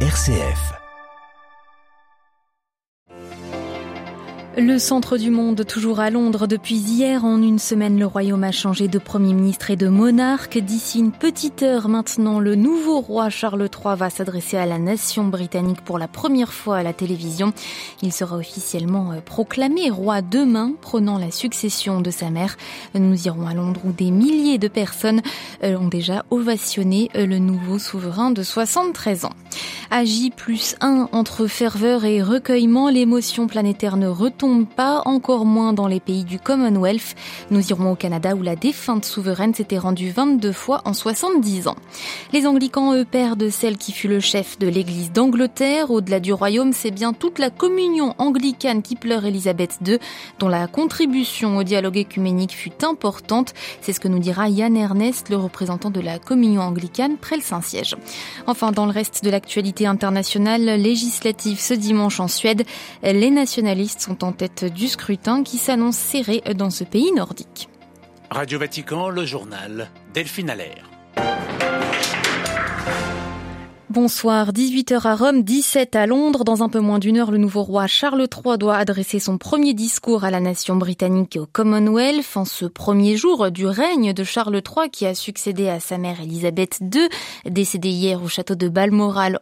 RCF. Le centre du monde, toujours à Londres depuis hier. En une semaine, le royaume a changé de Premier ministre et de monarque. D'ici une petite heure maintenant, le nouveau roi Charles III va s'adresser à la nation britannique pour la première fois à la télévision. Il sera officiellement euh, proclamé roi demain, prenant la succession de sa mère. Nous irons à Londres où des milliers de personnes euh, ont déjà ovationné euh, le nouveau souverain de 73 ans. Agi plus 1 entre ferveur et recueillement, l'émotion planétaire ne retombe pas, encore moins dans les pays du Commonwealth. Nous irons au Canada où la défunte souveraine s'était rendue 22 fois en 70 ans. Les anglicans, eux, perdent celle qui fut le chef de l'église d'Angleterre. Au-delà du royaume, c'est bien toute la communion anglicane qui pleure Elisabeth II, dont la contribution au dialogue écuménique fut importante. C'est ce que nous dira Yann Ernest, le représentant de la communion anglicane près le Saint-Siège. Enfin, dans le reste de l'actualité internationale législative ce dimanche en Suède, les nationalistes sont en tête du scrutin qui s'annonce serré dans ce pays nordique. Radio Vatican, le journal Delphine Allaire. Bonsoir, 18h à Rome, 17 à Londres. Dans un peu moins d'une heure, le nouveau roi Charles III doit adresser son premier discours à la nation britannique et au Commonwealth en ce premier jour du règne de Charles III qui a succédé à sa mère Elisabeth II, décédée hier au château de Balmoral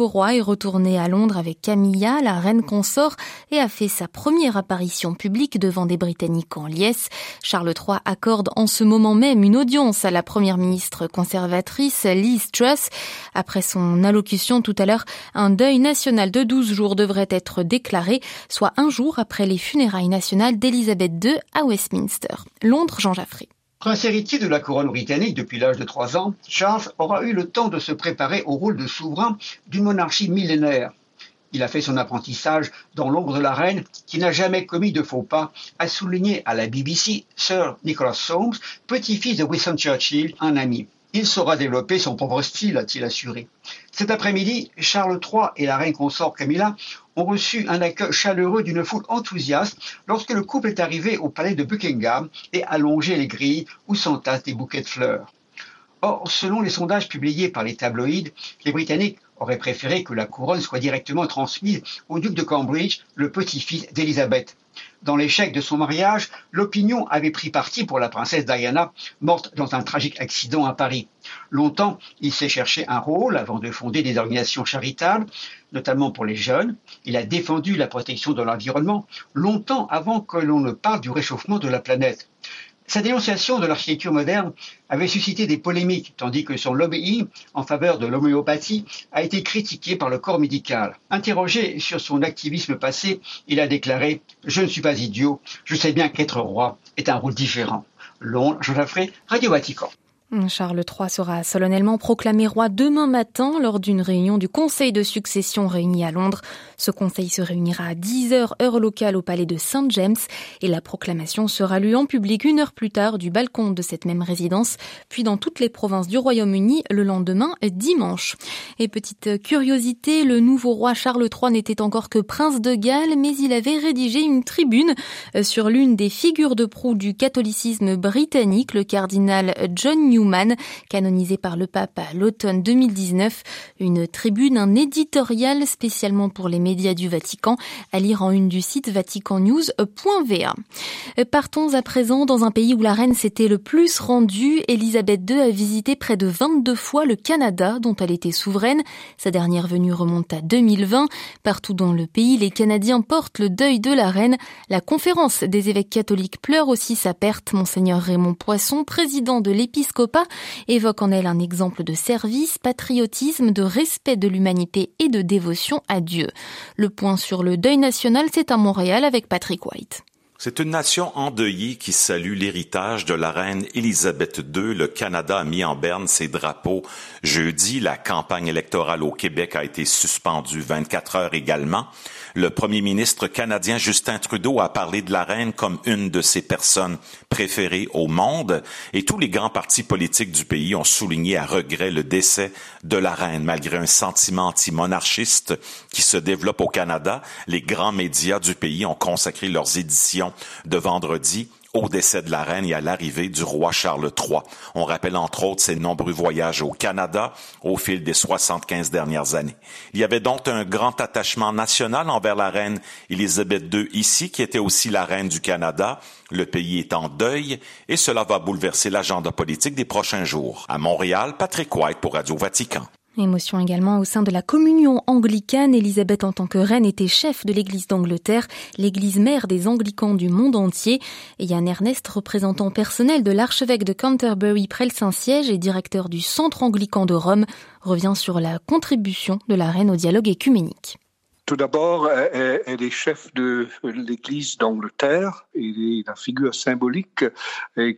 roi est retourné à Londres avec Camilla, la reine consort, et a fait sa première apparition publique devant des Britanniques en liesse. Charles III accorde en ce moment même une audience à la première ministre conservatrice Liz Truss. Après son allocution tout à l'heure, un deuil national de 12 jours devrait être déclaré, soit un jour après les funérailles nationales d'Elisabeth II à Westminster. Londres, Jean Jaffré. Prince héritier de la couronne britannique depuis l'âge de trois ans, Charles aura eu le temps de se préparer au rôle de souverain d'une monarchie millénaire. Il a fait son apprentissage dans l'ombre de la reine, qui n'a jamais commis de faux pas, a souligné à la BBC Sir Nicholas Soames, petit-fils de Winston Churchill, un ami. Il saura développer son propre style, a-t-il assuré. Cet après-midi, Charles III et la reine consort Camilla ont reçu un accueil chaleureux d'une foule enthousiaste lorsque le couple est arrivé au palais de Buckingham et a longé les grilles où s'entassent des bouquets de fleurs. Or, selon les sondages publiés par les tabloïds, les Britanniques auraient préféré que la couronne soit directement transmise au duc de Cambridge, le petit-fils d'Élisabeth. Dans l'échec de son mariage, l'opinion avait pris parti pour la princesse Diana, morte dans un tragique accident à Paris. Longtemps, il s'est cherché un rôle avant de fonder des organisations charitables, notamment pour les jeunes. Il a défendu la protection de l'environnement, longtemps avant que l'on ne parle du réchauffement de la planète. Sa dénonciation de l'architecture moderne avait suscité des polémiques, tandis que son lobbying en faveur de l'homéopathie a été critiqué par le corps médical. Interrogé sur son activisme passé, il a déclaré Je ne suis pas idiot, je sais bien qu'être roi est un rôle différent. Londres, Jean Jaffré, Radio Vatican. Charles III sera solennellement proclamé roi demain matin lors d'une réunion du Conseil de succession réuni à Londres. Ce conseil se réunira à 10h heure locale au palais de St. James et la proclamation sera lue en public une heure plus tard du balcon de cette même résidence, puis dans toutes les provinces du Royaume-Uni le lendemain dimanche. Et petite curiosité, le nouveau roi Charles III n'était encore que prince de Galles, mais il avait rédigé une tribune sur l'une des figures de proue du catholicisme britannique, le cardinal John New canonisé par le pape à l'automne 2019. Une tribune, un éditorial spécialement pour les médias du Vatican, à lire en une du site vaticannews.va. Partons à présent dans un pays où la reine s'était le plus rendue. Elisabeth II a visité près de 22 fois le Canada, dont elle était souveraine. Sa dernière venue remonte à 2020. Partout dans le pays, les Canadiens portent le deuil de la reine. La conférence des évêques catholiques pleure aussi sa perte. Monseigneur Raymond Poisson, président de l'épiscopat évoque en elle un exemple de service, patriotisme, de respect de l'humanité et de dévotion à Dieu. Le point sur le deuil national, c'est à Montréal avec Patrick White. C'est une nation endeuillée qui salue l'héritage de la reine Élisabeth II. Le Canada a mis en berne ses drapeaux. Jeudi, la campagne électorale au Québec a été suspendue 24 heures également. Le premier ministre canadien Justin Trudeau a parlé de la reine comme une de ses personnes préférées au monde et tous les grands partis politiques du pays ont souligné à regret le décès de la reine malgré un sentiment anti-monarchiste qui se développe au Canada. Les grands médias du pays ont consacré leurs éditions de vendredi au décès de la reine et à l'arrivée du roi Charles III. On rappelle entre autres ses nombreux voyages au Canada au fil des 75 dernières années. Il y avait donc un grand attachement national envers la reine Élisabeth II ici, qui était aussi la reine du Canada. Le pays est en deuil et cela va bouleverser l'agenda politique des prochains jours. À Montréal, Patrick White pour Radio Vatican. Émotion également au sein de la communion anglicane. Élisabeth, en tant que reine, était chef de l'église d'Angleterre, l'église mère des anglicans du monde entier. Et Yann Ernest, représentant personnel de l'archevêque de Canterbury près le Saint-Siège et directeur du centre anglican de Rome, revient sur la contribution de la reine au dialogue écuménique. Tout d'abord, elle est chef de l'Église d'Angleterre. Elle est la figure symbolique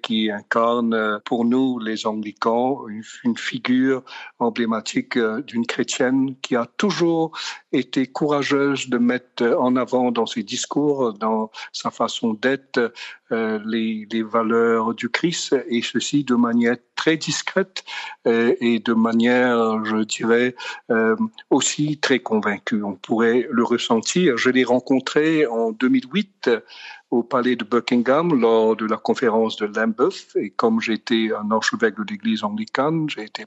qui incarne pour nous, les anglicans, une figure emblématique d'une chrétienne qui a toujours été courageuse de mettre en avant dans ses discours, dans sa façon d'être, euh, les, les, valeurs du Christ et ceci de manière très discrète euh, et de manière, je dirais, euh, aussi très convaincue. On pourrait le ressentir. Je l'ai rencontré en 2008 au palais de Buckingham lors de la conférence de Lambeth. Et comme j'étais un archevêque de l'église anglicane, j'ai été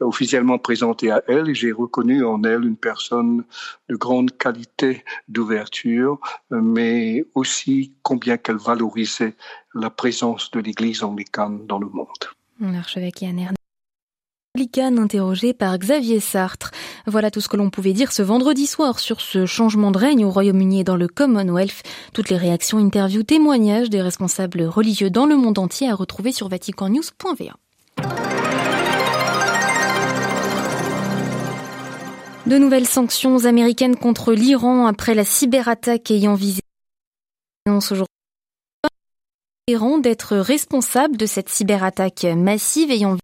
officiellement présenté à elle et j'ai reconnu en elle une personne de grande qualité d'ouverture, mais aussi combien qu'elle valorisait la présence de l'église anglicane dans le monde. Anglicane interrogé par Xavier Sartre. Voilà tout ce que l'on pouvait dire ce vendredi soir sur ce changement de règne au Royaume-Uni et dans le Commonwealth. Toutes les réactions, interviews, témoignages des responsables religieux dans le monde entier à retrouver sur vaticannews.va. De nouvelles sanctions américaines contre l'Iran après la cyberattaque ayant visé aujourd'hui d'être responsable de cette cyberattaque massive ayant visé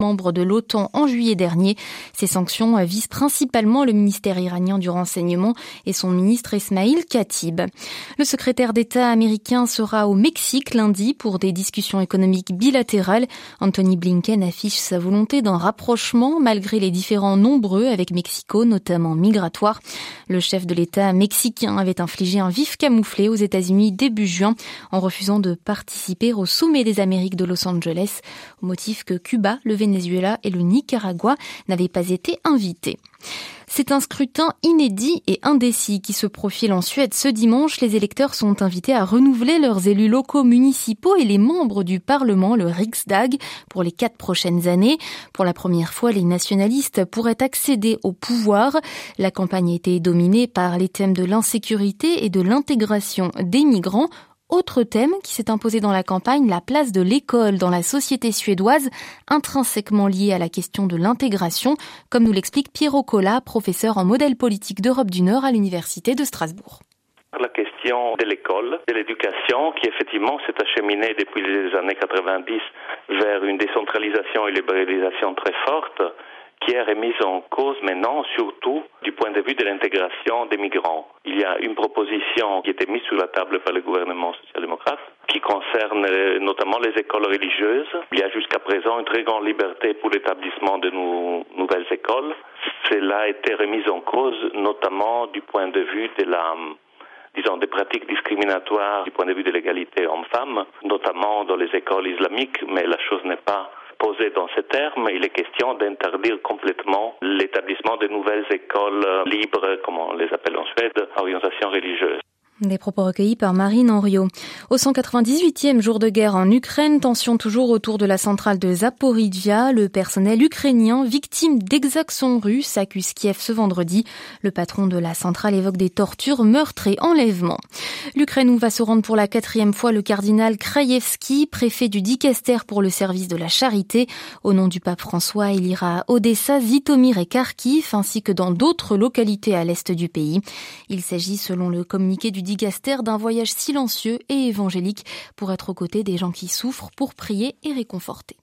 membre de l'OTAN en juillet dernier. Ces sanctions visent principalement le ministère iranien du renseignement et son ministre Ismail Khatib. Le secrétaire d'État américain sera au Mexique lundi pour des discussions économiques bilatérales. Anthony Blinken affiche sa volonté d'un rapprochement malgré les différends nombreux avec Mexico, notamment migratoires. Le chef de l'État mexicain avait infligé un vif camouflé aux États-Unis début juin en refusant de participer au sommet des Amériques de Los Angeles au motif que Cuba, le Venezuela et le Nicaragua n'avaient pas été invités. C'est un scrutin inédit et indécis qui se profile en Suède. Ce dimanche, les électeurs sont invités à renouveler leurs élus locaux municipaux et les membres du Parlement, le Riksdag, pour les quatre prochaines années. Pour la première fois, les nationalistes pourraient accéder au pouvoir. La campagne était dominée par les thèmes de l'insécurité et de l'intégration des migrants autre thème qui s'est imposé dans la campagne, la place de l'école dans la société suédoise, intrinsèquement liée à la question de l'intégration, comme nous l'explique Piero Colla, professeur en modèle politique d'Europe du Nord à l'Université de Strasbourg. La question de l'école, de l'éducation, qui effectivement s'est acheminée depuis les années 90 vers une décentralisation et libéralisation très forte, est remise en cause maintenant, surtout du point de vue de l'intégration des migrants. Il y a une proposition qui était mise sur la table par le gouvernement social-démocrate qui concerne euh, notamment les écoles religieuses. Il y a jusqu'à présent une très grande liberté pour l'établissement de nouvelles écoles. Cela a été remis en cause notamment du point de vue de la disons, des pratiques discriminatoires du point de vue de l'égalité homme-femme, notamment dans les écoles islamiques, mais la chose n'est pas posé dans ces termes, il est question d'interdire complètement l'établissement de nouvelles écoles libres, comme on les appelle en Suède, à orientation religieuse. Des propos recueillis par Marine Henriot. Au 198e jour de guerre en Ukraine, tension toujours autour de la centrale de Zaporizhia. Le personnel ukrainien, victime d'exactions russes, accuse Kiev ce vendredi. Le patron de la centrale évoque des tortures, meurtres et enlèvements. L'Ukraine où va se rendre pour la quatrième fois le cardinal Krajewski, préfet du Dicaster pour le service de la charité. Au nom du pape François, il ira à Odessa, Zitomir et Kharkiv, ainsi que dans d'autres localités à l'est du pays. Il s'agit, selon le communiqué du D'un voyage silencieux et évangélique pour être aux côtés des gens qui souffrent, pour prier et réconforter.